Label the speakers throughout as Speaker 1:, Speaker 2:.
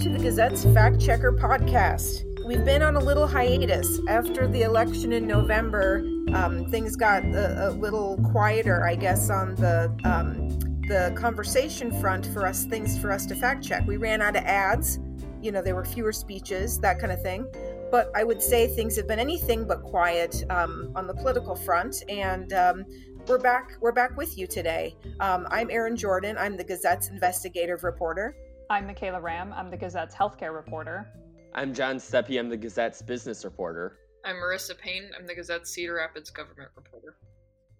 Speaker 1: To the Gazette's Fact Checker podcast. We've been on a little hiatus. After the election in November, um, things got a, a, little quieter, I guess, on the um, the conversation front for us, things for us to fact check. We ran out of ads. You know, there were fewer speeches, that kind of thing. But I would say things have been anything but quiet um, on the political front, and um, we're back. We're back with you today. Um, I'm Erin Jordan. I'm the Gazette's investigative reporter.
Speaker 2: I'm Michaela Ramm. I'm the Gazette's healthcare reporter.
Speaker 3: I'm John Steppe. I'm the Gazette's business reporter.
Speaker 4: I'm Marissa Payne. I'm the Gazette's Cedar Rapids government reporter.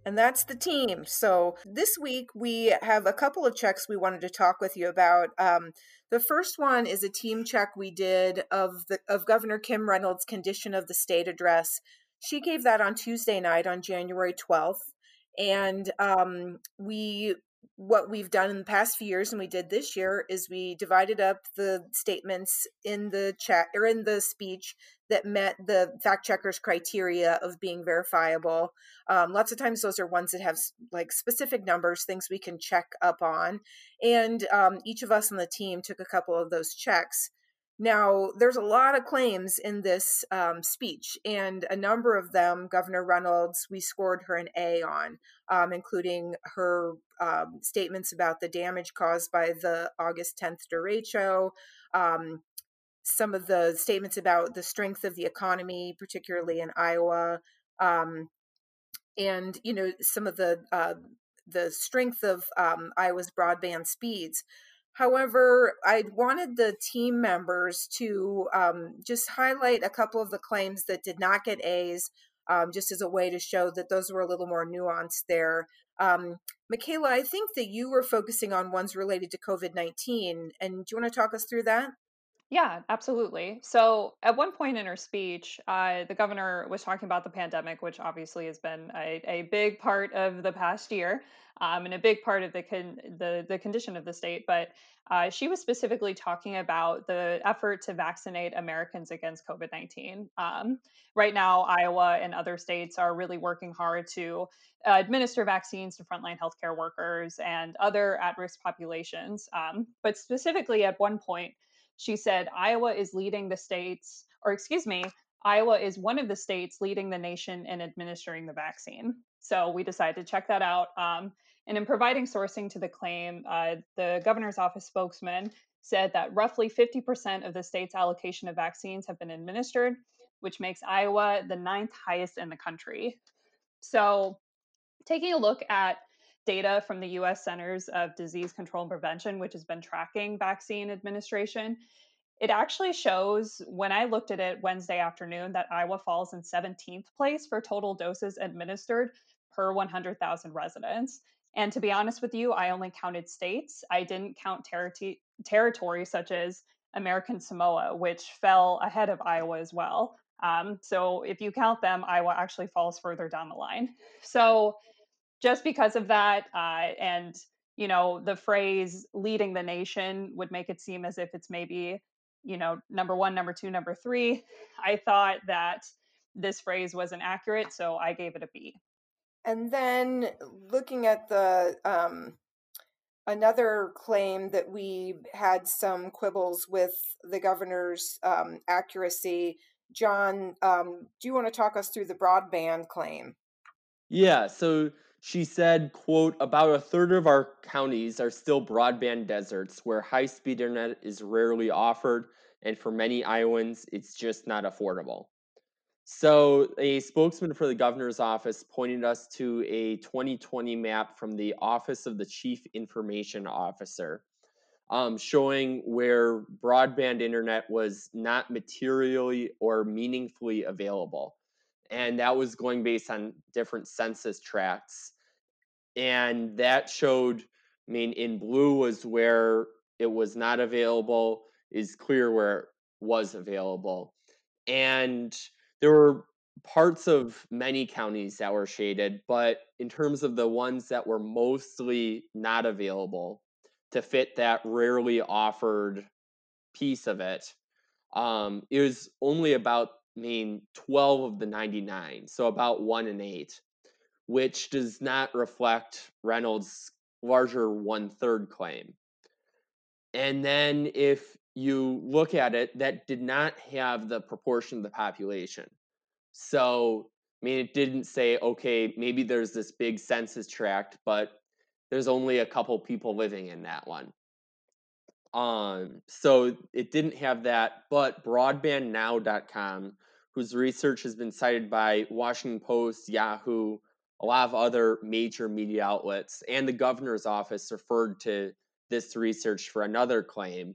Speaker 1: And that's the team. So this week we have a couple of checks we wanted to talk with you about. Um, the first one is a team check we did of the of Governor Kim Reynolds' condition of the state address. She gave that on Tuesday night on January 12th. And um, we what we've done in the past few years and we did this year is we divided up the statements in the chat or in the speech that met the fact checkers criteria of being verifiable. Um, lots of times those are ones that have like specific numbers things we can check up on. And um, each of us on the team took a couple of those checks now, there's a lot of claims in this um, speech, and a number of them, Governor Reynolds, we scored her an A on, um, including her um, statements about the damage caused by the August 10th derecho, um, some of the statements about the strength of the economy, particularly in Iowa, um, and you know some of the uh, the strength of um, Iowa's broadband speeds. However, I wanted the team members to um, just highlight a couple of the claims that did not get A's, um, just as a way to show that those were a little more nuanced there. Um, Michaela, I think that you were focusing on ones related to COVID 19. And do you want to talk us through that?
Speaker 2: Yeah, absolutely. So, at one point in her speech, uh, the governor was talking about the pandemic, which obviously has been a, a big part of the past year um, and a big part of the con- the the condition of the state. But uh, she was specifically talking about the effort to vaccinate Americans against COVID nineteen. Um, right now, Iowa and other states are really working hard to uh, administer vaccines to frontline healthcare workers and other at risk populations. Um, but specifically, at one point she said Iowa is leading the states, or excuse me, Iowa is one of the states leading the nation in administering the vaccine. So we decided to check that out. Um, and in providing sourcing to the claim, uh, the governor's office spokesman said that roughly 50% of the state's allocation of vaccines have been administered, which makes Iowa the ninth highest in the country. So, taking a look at data from the US Centers of Disease Control and Prevention, which has been tracking vaccine administration, it actually shows when I looked at it Wednesday afternoon that Iowa falls in 17th place for total doses administered per 100,000 residents. And to be honest with you, I only counted states. I didn't count ter- territories such as American Samoa, which fell ahead of Iowa as well. Um, so if you count them, Iowa actually falls further down the line. So just because of that uh, and you know the phrase leading the nation would make it seem as if it's maybe you know number one number two number three. I thought that this phrase wasn't accurate so i gave it a b.
Speaker 1: And then looking at the um, another claim that we had some quibbles with the governor's um, accuracy john um, do you want to talk us through the broadband claim?
Speaker 3: Yeah so she said, quote, about a third of our counties are still broadband deserts where high speed internet is rarely offered, and for many Iowans, it's just not affordable. So, a spokesman for the governor's office pointed us to a 2020 map from the Office of the Chief Information Officer, um, showing where broadband internet was not materially or meaningfully available and that was going based on different census tracts and that showed i mean in blue was where it was not available is clear where it was available and there were parts of many counties that were shaded but in terms of the ones that were mostly not available to fit that rarely offered piece of it um, it was only about mean 12 of the 99, so about one in eight, which does not reflect Reynolds' larger one third claim. And then if you look at it, that did not have the proportion of the population. So, I mean, it didn't say, okay, maybe there's this big census tract, but there's only a couple people living in that one. Um, so it didn't have that, but broadbandnow.com, whose research has been cited by Washington Post, Yahoo, a lot of other major media outlets, and the governor's office referred to this research for another claim.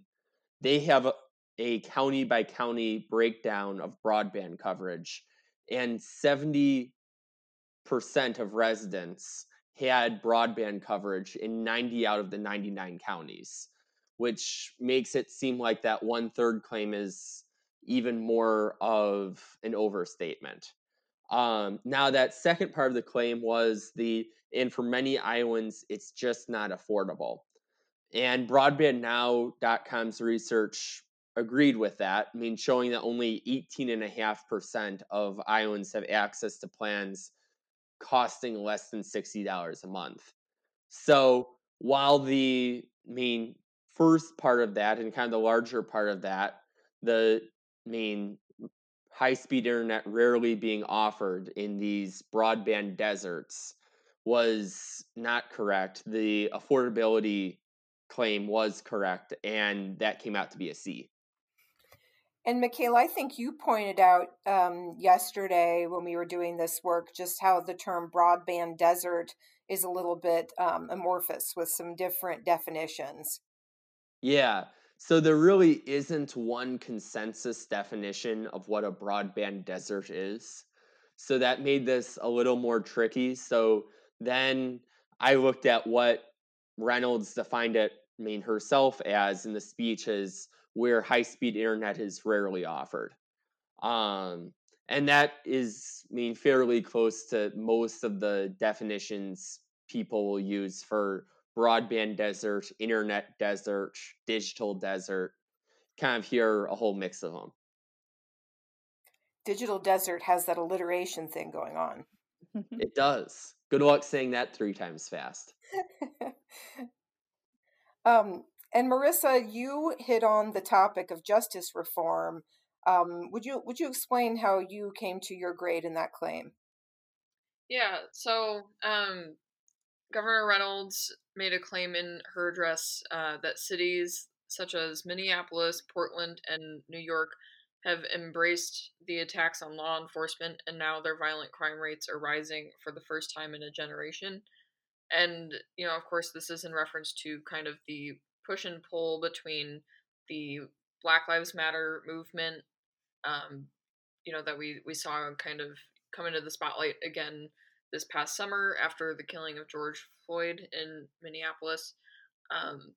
Speaker 3: They have a, county by county breakdown of broadband coverage, and 70% of residents had broadband coverage in 90 out of the 99 counties, which makes it seem like that one third claim is even more of an overstatement. Um, now, that second part of the claim was the, and for many Iowans, it's just not affordable. And broadbandnow.com's research agreed with that. I mean, showing that only 18.5% of Iowans have access to plans costing less than $60 a month. So while the I mean first part of that and kind of the larger part of that, the mean high speed internet rarely being offered in these broadband deserts was not correct. The affordability claim was correct, and that came out to be a C.
Speaker 1: And Michaela, I think you pointed out um, yesterday when we were doing this work just how the term broadband desert is a little bit um, amorphous with some different definitions.
Speaker 3: Yeah. So there really isn't one consensus definition of what a broadband desert is. So that made this a little more tricky. So then I looked at what Reynolds defined it, I mean, herself as in the speech as where high speed internet is rarely offered. Um, and that is, I mean, fairly close to most of the definitions people will use for broadband desert, internet desert, digital desert. Kind of hear a whole mix of them.
Speaker 1: Digital desert has that alliteration thing going on.
Speaker 3: it does. Good luck saying that three times fast.
Speaker 1: um, and Marissa, you hit on the topic of justice reform. Um, would you would you explain how you came to your grade in that claim?
Speaker 4: Yeah, so um, Governor Reynolds made a claim in her address uh, that cities such as Minneapolis, Portland, and New York have embraced the attacks on law enforcement, and now their violent crime rates are rising for the first time in a generation. And, you know, of course, this is in reference to kind of the push and pull between the Black Lives Matter movement, um, you know, that we, we saw kind of come into the spotlight again this past summer after the killing of George Floyd in Minneapolis, um,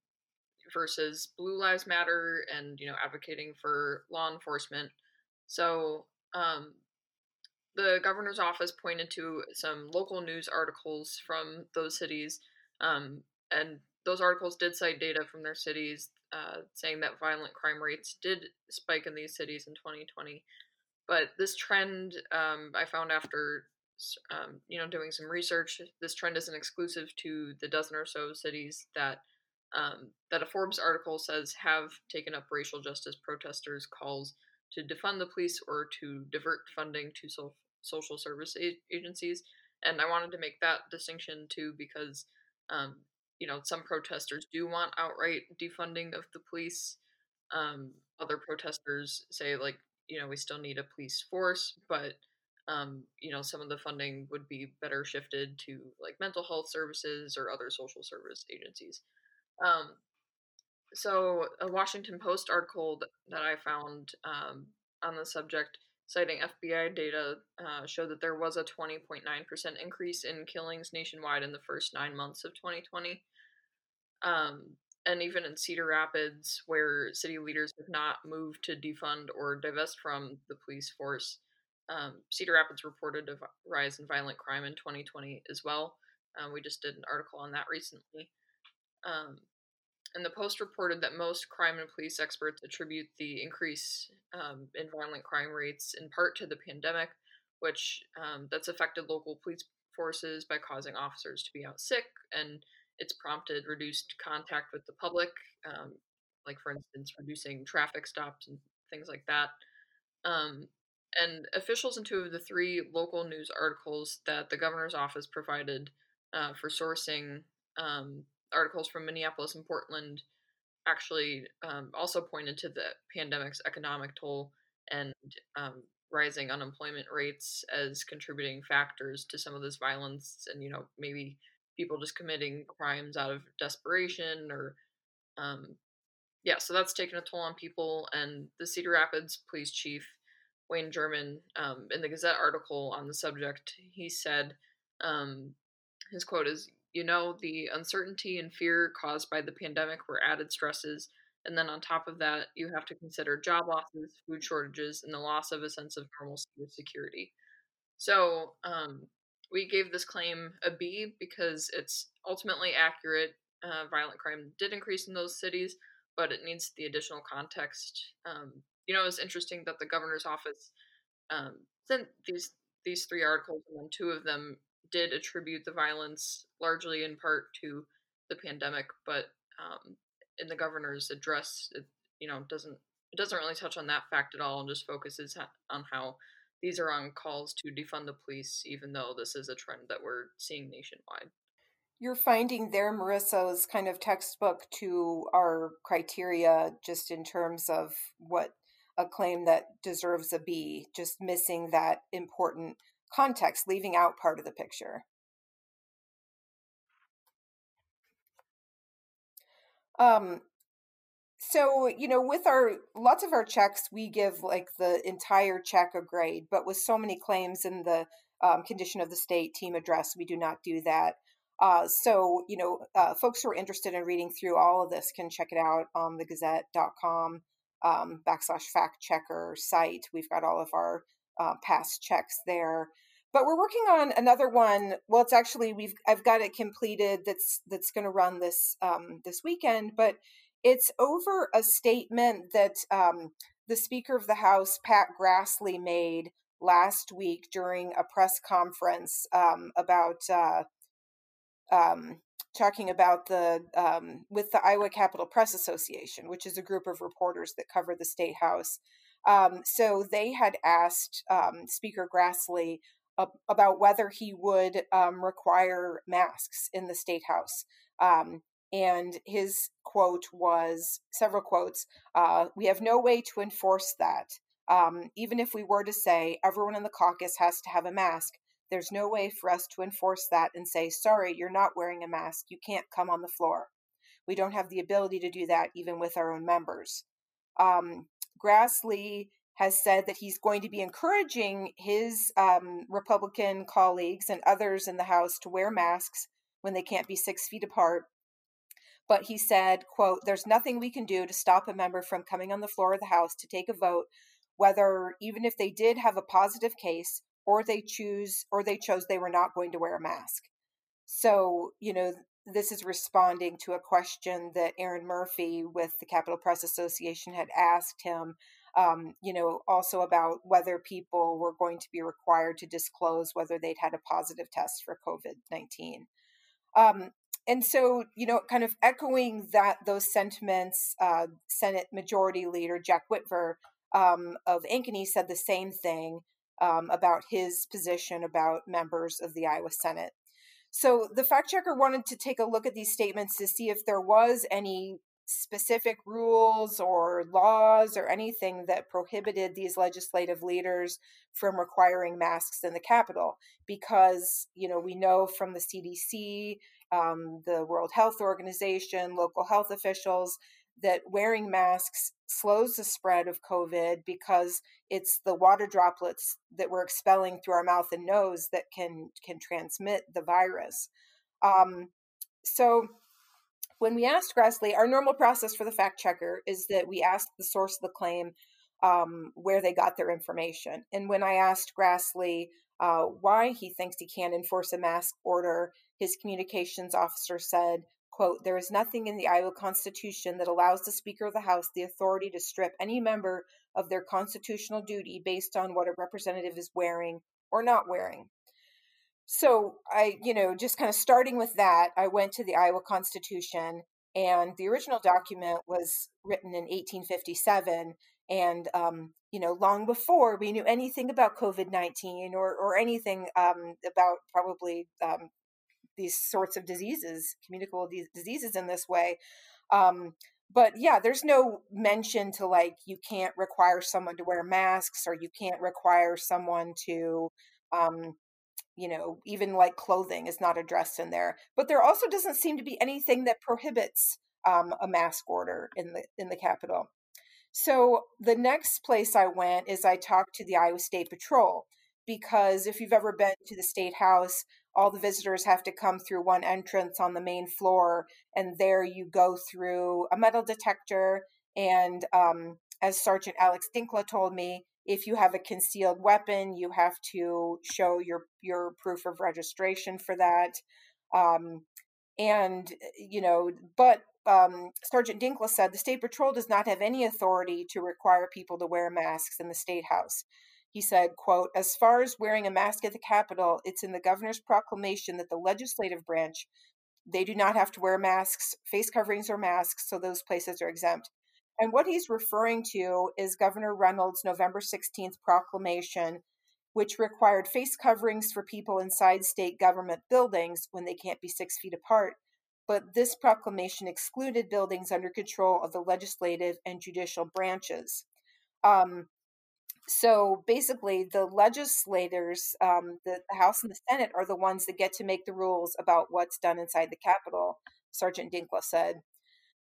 Speaker 4: versus Blue Lives Matter and, you know, advocating for law enforcement. So, um, the governor's office pointed to some local news articles from those cities um, and those articles did cite data from their cities uh, saying that violent crime rates did spike in these cities in 2020. But this trend, um, I found after um, you know doing some research, this trend isn't exclusive to the dozen or so cities that um, that a Forbes article says have taken up racial justice protesters' calls to defund the police or to divert funding to so- social service a- agencies. And I wanted to make that distinction too because um, you know, some protesters do want outright defunding of the police. Um, other protesters say, like, you know, we still need a police force, but, um, you know, some of the funding would be better shifted to like mental health services or other social service agencies. Um, so, a Washington Post article that I found um, on the subject citing FBI data, uh, showed that there was a 20.9% increase in killings nationwide in the first nine months of 2020. Um, and even in Cedar Rapids, where city leaders have not moved to defund or divest from the police force, um, Cedar Rapids reported a rise in violent crime in 2020 as well. Um, we just did an article on that recently. Um, and the Post reported that most crime and police experts attribute the increase um, in violent crime rates in part to the pandemic, which um, that's affected local police forces by causing officers to be out sick, and it's prompted reduced contact with the public, um, like for instance, reducing traffic stops and things like that. Um, and officials in two of the three local news articles that the governor's office provided uh, for sourcing um, articles from Minneapolis and Portland actually um, also pointed to the pandemic's economic toll and um, rising unemployment rates as contributing factors to some of this violence and you know maybe people just committing crimes out of desperation or um, yeah so that's taken a toll on people and the cedar rapids police chief wayne jerman um, in the gazette article on the subject he said um, his quote is you know the uncertainty and fear caused by the pandemic were added stresses and then on top of that, you have to consider job losses, food shortages, and the loss of a sense of normalcy or security. So um, we gave this claim a B because it's ultimately accurate. Uh, violent crime did increase in those cities, but it needs the additional context. Um, you know, it's interesting that the governor's office um, sent these these three articles, and then two of them did attribute the violence largely in part to the pandemic, but um, in the governor's address, it, you know, doesn't it doesn't really touch on that fact at all, and just focuses on how these are on calls to defund the police, even though this is a trend that we're seeing nationwide.
Speaker 1: You're finding there, Marissa, is kind of textbook to our criteria, just in terms of what a claim that deserves a B, just missing that important context, leaving out part of the picture. Um, so you know, with our lots of our checks, we give like the entire check a grade, but with so many claims in the um, condition of the state team address, we do not do that. Uh, so you know, uh, folks who are interested in reading through all of this can check it out on the Gazette.com um, backslash fact checker site. We've got all of our uh, past checks there but we're working on another one well it's actually we've i've got it completed that's that's going to run this um, this weekend but it's over a statement that um, the speaker of the house pat grassley made last week during a press conference um, about uh, um, talking about the um, with the iowa Capitol press association which is a group of reporters that cover the state house um, so they had asked um, Speaker Grassley about whether he would um, require masks in the state house. Um, and his quote was several quotes uh, We have no way to enforce that. Um, even if we were to say everyone in the caucus has to have a mask, there's no way for us to enforce that and say, sorry, you're not wearing a mask. You can't come on the floor. We don't have the ability to do that even with our own members. Um, Grassley has said that he's going to be encouraging his um, Republican colleagues and others in the House to wear masks when they can't be six feet apart. But he said, quote, there's nothing we can do to stop a member from coming on the floor of the House to take a vote, whether even if they did have a positive case or they choose or they chose they were not going to wear a mask. So, you know, this is responding to a question that Erin Murphy with the Capitol Press Association had asked him um, you know, also about whether people were going to be required to disclose whether they'd had a positive test for COVID 19. Um, and so, you know, kind of echoing that those sentiments, uh, Senate Majority Leader Jack Whitver um, of Ankeny said the same thing um, about his position about members of the Iowa Senate. So the fact checker wanted to take a look at these statements to see if there was any specific rules or laws or anything that prohibited these legislative leaders from requiring masks in the Capitol because, you know, we know from the CDC, um, the World Health Organization, local health officials that wearing masks slows the spread of COVID because it's the water droplets that we're expelling through our mouth and nose that can can transmit the virus. Um, so when we asked Grassley, our normal process for the fact checker is that we ask the source of the claim um, where they got their information. And when I asked Grassley uh, why he thinks he can't enforce a mask order, his communications officer said, quote, there is nothing in the Iowa Constitution that allows the Speaker of the House the authority to strip any member of their constitutional duty based on what a representative is wearing or not wearing so I, you know, just kind of starting with that, I went to the Iowa Constitution And the original document was written in 1857. And, um, you know, long before we knew anything about COVID 19 or, or anything um, about probably um, these sorts of diseases, communicable diseases in this way. Um, but yeah, there's no mention to like you can't require someone to wear masks or you can't require someone to um, you know, even like clothing is not addressed in there. But there also doesn't seem to be anything that prohibits um, a mask order in the in the Capitol. So the next place I went is I talked to the Iowa State Patrol because if you've ever been to the state house, all the visitors have to come through one entrance on the main floor, and there you go through a metal detector. And um, as Sergeant Alex Dinkla told me, if you have a concealed weapon, you have to show your your proof of registration for that. Um, and you know, but um, Sergeant Dinkla said the state patrol does not have any authority to require people to wear masks in the state house. He said, quote, as far as wearing a mask at the Capitol, it's in the governor's proclamation that the legislative branch, they do not have to wear masks, face coverings or masks, so those places are exempt. And what he's referring to is Governor Reynolds' November 16th proclamation, which required face coverings for people inside state government buildings when they can't be six feet apart. But this proclamation excluded buildings under control of the legislative and judicial branches. Um, so basically, the legislators, um, the, the, House and the Senate, are the ones that get to make the rules about what's done inside the Capitol, Sergeant Dinkla said.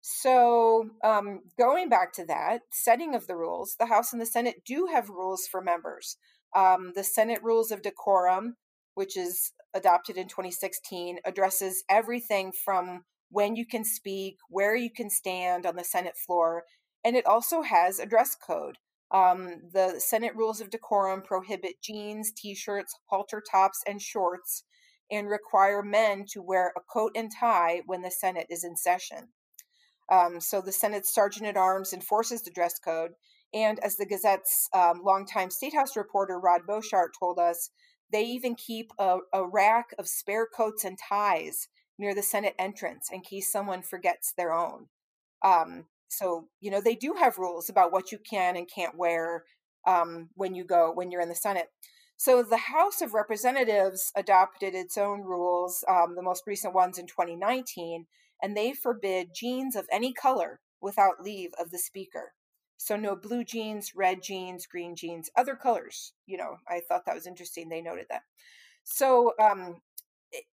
Speaker 1: So, um, going back to that setting of the rules, the House and the Senate do have rules for members. Um, the Senate Rules of Decorum, which is adopted in 2016, addresses everything from when you can speak, where you can stand on the Senate floor, and it also has a dress code. Um, the Senate Rules of Decorum prohibit jeans, t shirts, halter tops, and shorts, and require men to wear a coat and tie when the Senate is in session. Um, so the Senate Sergeant at Arms enforces the dress code. And as the Gazette's um, longtime State House reporter Rod Boshart told us, they even keep a, a rack of spare coats and ties near the Senate entrance in case someone forgets their own. Um, so, you know, they do have rules about what you can and can't wear um, when you go, when you're in the Senate. So the House of Representatives adopted its own rules, um, the most recent ones in 2019, and they forbid jeans of any color without leave of the speaker. So no blue jeans, red jeans, green jeans, other colors. You know, I thought that was interesting. They noted that. So um,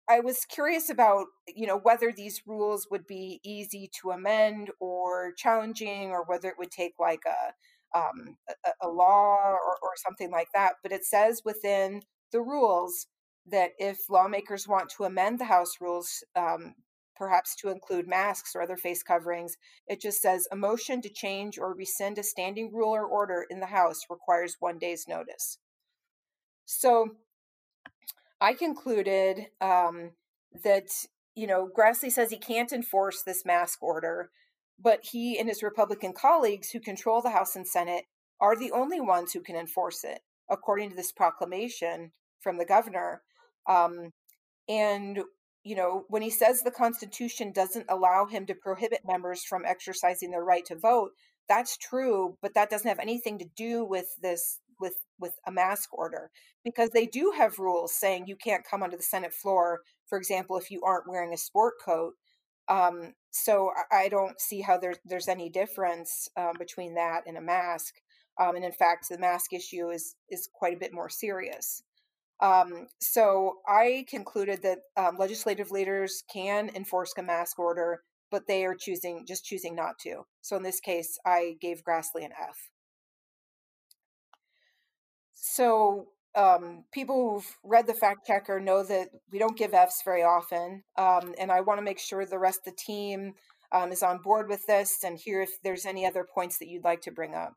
Speaker 1: I was curious about, you know, whether these rules would be easy to amend or challenging, or whether it would take like a um, a, a, law or, or something like that. But it says within the rules that if lawmakers want to amend the House rules, um, perhaps to include masks or other face coverings. It just says a motion to change or rescind a standing rule or order in the House requires one day's notice. So I concluded um, that, you know, Grassley says he can't enforce this mask order, but he and his Republican colleagues who control the House and Senate are the only ones who can enforce it, according to this proclamation from the governor. Um, and you know, when he says the Constitution doesn't allow him to prohibit members from exercising their right to vote, that's true, but that doesn't have anything to do with this with with a mask order because they do have rules saying you can't come onto the Senate floor, for example, if you aren't wearing a sport coat. Um, so I, I don't see how there's there's any difference um, between that and a mask. Um, and in fact, the mask issue is is quite a bit more serious. Um, so I concluded that um, legislative leaders can enforce a mask order, but they are choosing just choosing not to. So in this case, I gave Grassley an F. So um, people who've read the fact checker know that we don't give Fs very often, um, and I want to make sure the rest of the team um, is on board with this and hear if there's any other points that you'd like to bring up.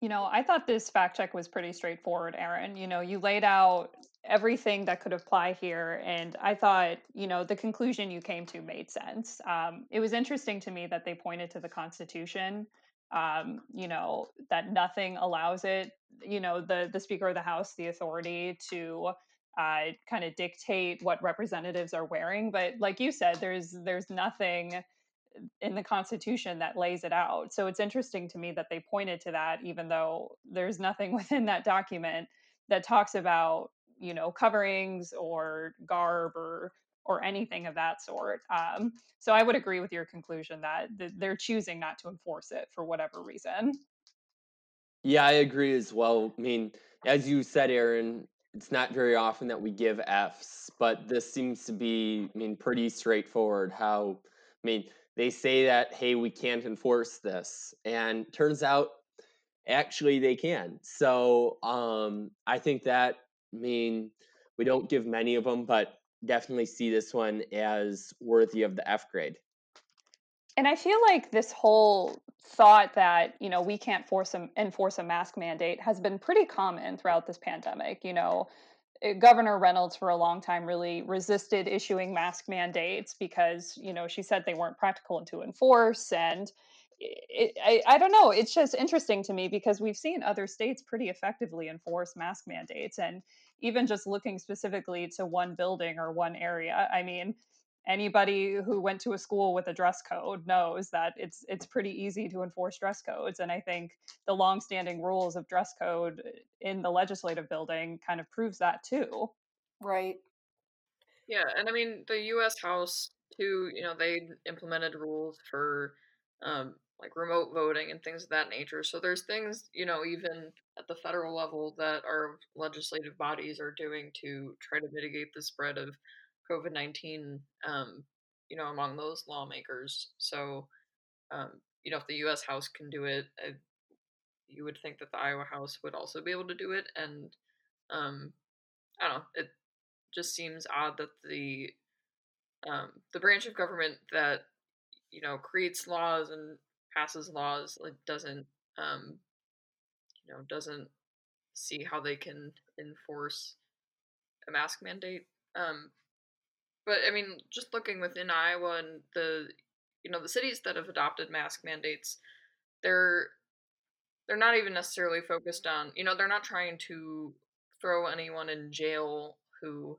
Speaker 2: You know, I thought this fact check was pretty straightforward, Erin. You know, you laid out everything that could apply here, and I thought, you know, the conclusion you came to made sense. Um, it was interesting to me that they pointed to the Constitution. Um, you know that nothing allows it. You know, the the Speaker of the House the authority to uh, kind of dictate what representatives are wearing. But like you said, there's there's nothing in the Constitution that lays it out. So it's interesting to me that they pointed to that, even though there's nothing within that document that talks about you know coverings or garb or or anything of that sort. Um, so I would agree with your conclusion that th- they're choosing not to enforce it for whatever reason.
Speaker 3: Yeah, I agree as well. I mean, as you said, Erin, it's not very often that we give Fs, but this seems to be, I mean, pretty straightforward. How, I mean, they say that, hey, we can't enforce this, and turns out actually they can. So um, I think that, I mean, we don't give many of them, but definitely see this one as worthy of the F grade.
Speaker 2: And I feel like this whole thought that you know we can't force a, enforce a mask mandate has been pretty common throughout this pandemic. You know, eh, Governor Reynolds for a long time really resisted issuing mask mandates because you know she said they weren't practical to enforce and it, I, I don't know it's just interesting to me because we've seen other states pretty effectively enforce mask mandates and even just looking specifically to one building or one area i mean anybody who went to a school with a dress code knows that it's it's pretty easy to enforce dress codes and i think the longstanding rules of dress code in the legislative building kind of proves that too.
Speaker 1: Right.
Speaker 4: Yeah and i mean the us house too you know they implemented rules for um, like remote voting and things of that nature so there's things you know even at the federal level that our legislative bodies are doing to try to mitigate the spread of COVID nineteen, um, you know, among those lawmakers. So, um, you know, if the U.S. House can do it, uh, you would think that the Iowa House would also be able to do it. And um, I don't know, it just seems odd that the um, the branch of government that you know creates laws and passes laws like doesn't um, you know doesn't see how they can enforce a mask mandate. Um, but I mean, just looking within Iowa and the you know the cities that have adopted mask mandates, they're they're not even necessarily focused on you know they're not trying to throw anyone in jail who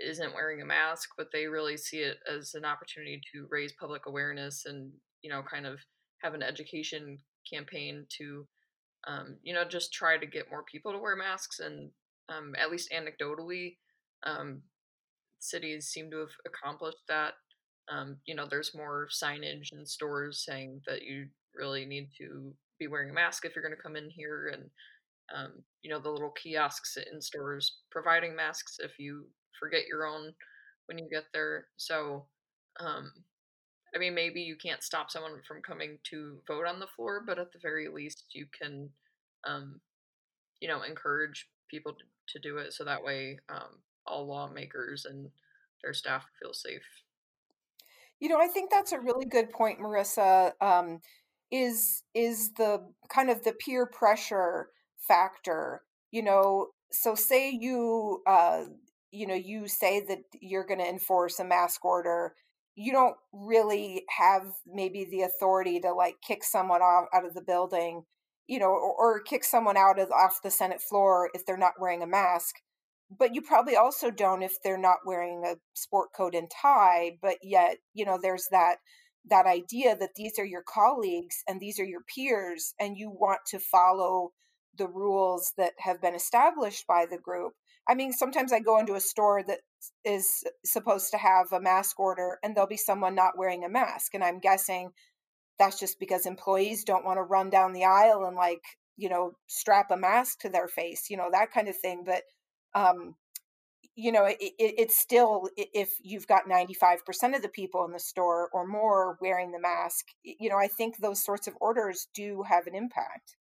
Speaker 4: isn't wearing a mask, but they really see it as an opportunity to raise public awareness and you know kind of have an education campaign to um, you know just try to get more people to wear masks and um, at least anecdotally um, cities seem to have accomplished that. Um, you know, there's more signage in stores saying that you really need to be wearing a mask if you're going to come in here, and um, you know, the little kiosks in stores providing masks if you forget your own when you get there. So, um, I mean, maybe you can't stop someone from coming to vote on the floor, but at the very least, you can, um, you know, encourage people to, do it so that way um, all lawmakers and their staff feel safe.
Speaker 1: You know, I think that's a really good point, Marissa. Um, is is the kind of the peer pressure factor? You know, so say you uh, you know you say that you're going to enforce a mask order you don't really have maybe the authority to like kick someone off out of the building you know or, or kick someone out of off the senate floor if they're not wearing a mask but you probably also don't if they're not wearing a sport coat and tie but yet you know there's that that idea that these are your colleagues and these are your peers and you want to follow the rules that have been established by the group i mean sometimes i go into a store that is supposed to have a mask order and there'll be someone not wearing a mask and i'm guessing that's just because employees don't want to run down the aisle and like you know strap a mask to their face you know that kind of thing but um, you know, it, it, it's still if you've got 95% of the people in the store or more wearing the mask, you know, I think those sorts of orders do have an impact.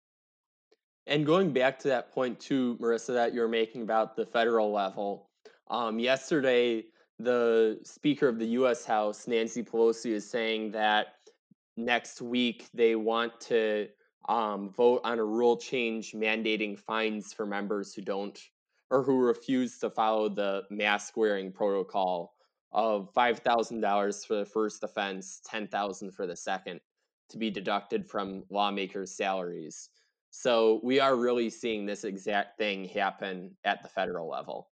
Speaker 3: And going back to that point too, Marissa, that you're making about the federal level, um, yesterday the Speaker of the U.S. House, Nancy Pelosi, is saying that next week they want to um, vote on a rule change mandating fines for members who don't or who refuse to follow the mask wearing protocol of $5,000 for the first offense, 10,000 for the second to be deducted from lawmakers' salaries. So we are really seeing this exact thing happen at the federal level.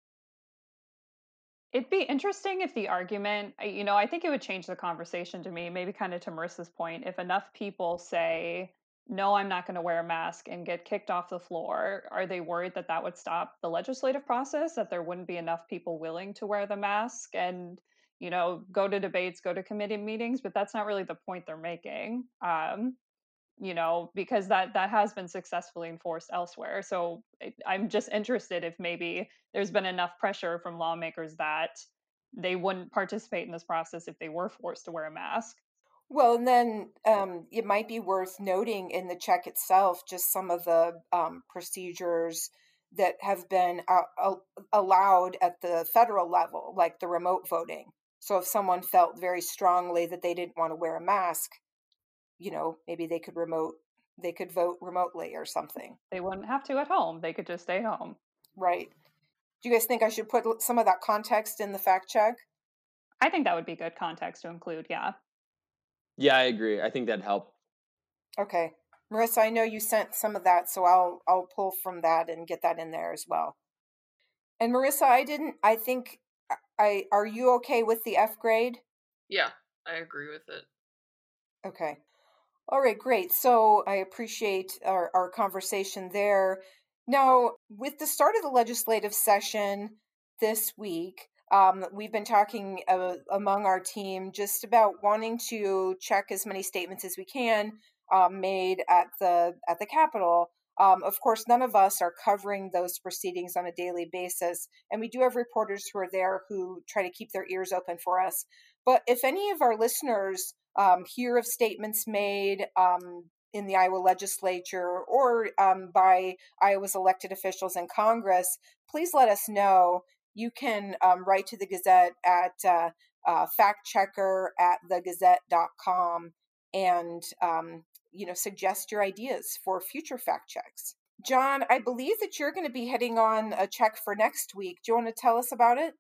Speaker 2: It'd be interesting if the argument, you know, I think it would change the conversation to me, maybe kind of to Marissa's point, if enough people say, no, I'm not going to wear a mask and get kicked off the floor, are they worried that that would stop the legislative process, that there wouldn't be enough people willing to wear the mask and, you know, go to debates, go to committee meetings? But that's not really the point they're making. Um, you know because that that has been successfully enforced elsewhere. So i'm just interested if maybe there's been enough pressure from lawmakers that they wouldn't participate in this process if they were forced to wear a mask.
Speaker 1: Well and then um, it might be worth noting in the check itself just some of the um, procedures that have been uh, allowed at the federal level like the remote voting. So if someone felt very strongly that they didn't want to wear a mask you know, maybe they could remote they could vote remotely or something.
Speaker 2: They wouldn't have to at home. They could just stay home.
Speaker 1: Right. Do you guys think I should put some of that context in the fact check?
Speaker 2: I think that would be good context to include, yeah.
Speaker 3: Yeah, I agree. I think that'd help.
Speaker 1: Okay. Marissa, I know you sent some of that, so I'll I'll pull from that and get that in there as well. And Marissa, I didn't I think I are you okay with the F grade?
Speaker 4: Yeah, I agree with it.
Speaker 1: Okay. All right, great. So I appreciate our, our conversation there. Now, with the start of the legislative session this week, um, we've been talking uh, among our team just about wanting to check as many statements as we can um, made at the at the Capitol. Um, of course, none of us are covering those proceedings on a daily basis, and we do have reporters who are there who try to keep their ears open for us. But if any of our listeners um, hear of statements made um, in the Iowa legislature or um, by Iowa's elected officials in Congress, please let us know. You can um, write to the Gazette at uh, uh, factchecker at thegazette.com and um, you know suggest your ideas for future fact checks. John, I believe that you're going to be heading on a check for next week. Do you want to tell us about it?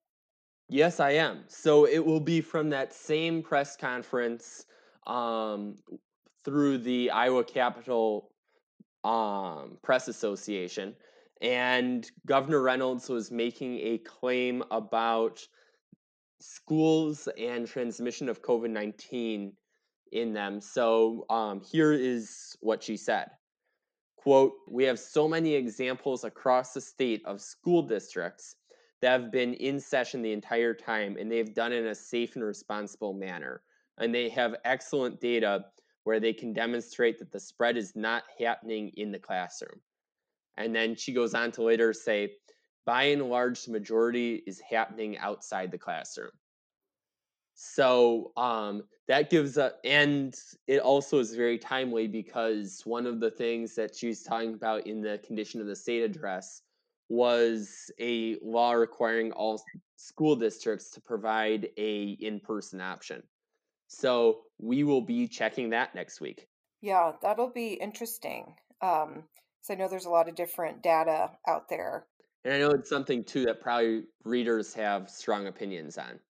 Speaker 3: Yes, I am. So it will be from that same press conference um, through the Iowa Capitol um, Press Association. And Governor Reynolds was making a claim about schools and transmission of COVID 19 in them. So um, here is what she said quote we have so many examples across the state of school districts that have been in session the entire time and they've done it in a safe and responsible manner. And they have excellent data where they can demonstrate that the spread is not happening in the classroom. And then she goes on to later say, by and large, the majority is happening outside the classroom. So um, that gives a, and it also is very timely because one of the things that she's talking about in the condition of the state address was a law requiring all school districts to provide a in-person option. So we will be checking that next week.
Speaker 1: Yeah, that'll be interesting. Um, so I know there's a lot of different data out there.
Speaker 3: And I know it's something too that probably readers have strong opinions on.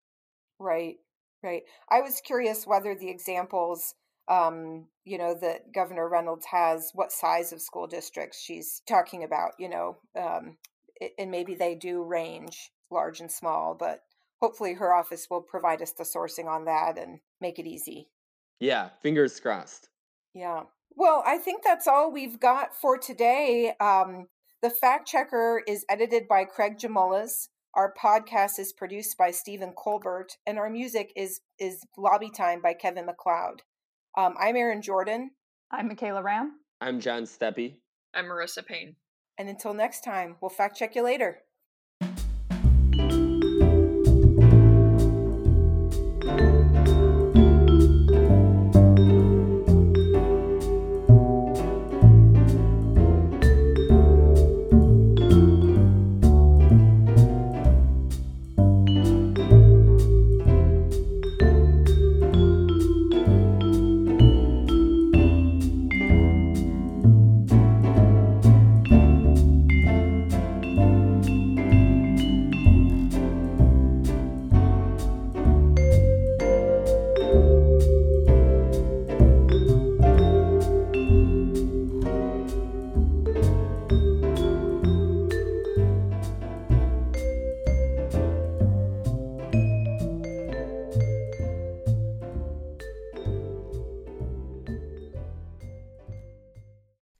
Speaker 1: Right, right. I was curious whether the examples um, you know, that Governor Reynolds has, what size of school districts she's talking about, you know, um, and maybe they do range large and small, but hopefully her office will provide us the sourcing on that and make it easy.
Speaker 3: Yeah, fingers crossed.
Speaker 1: Yeah. Well, I think that's all we've got for today. Um, the Fact Checker is edited by Craig Gemoules. Our podcast is produced by Stephen Colbert, and our music is is Lobby Time by Kevin MacLeod. Um, I'm Erin Jordan.
Speaker 2: I'm Michaela Ramm.
Speaker 3: I'm John Steppe.
Speaker 4: I'm Marissa Payne.
Speaker 1: And until next time, we'll fact check you later.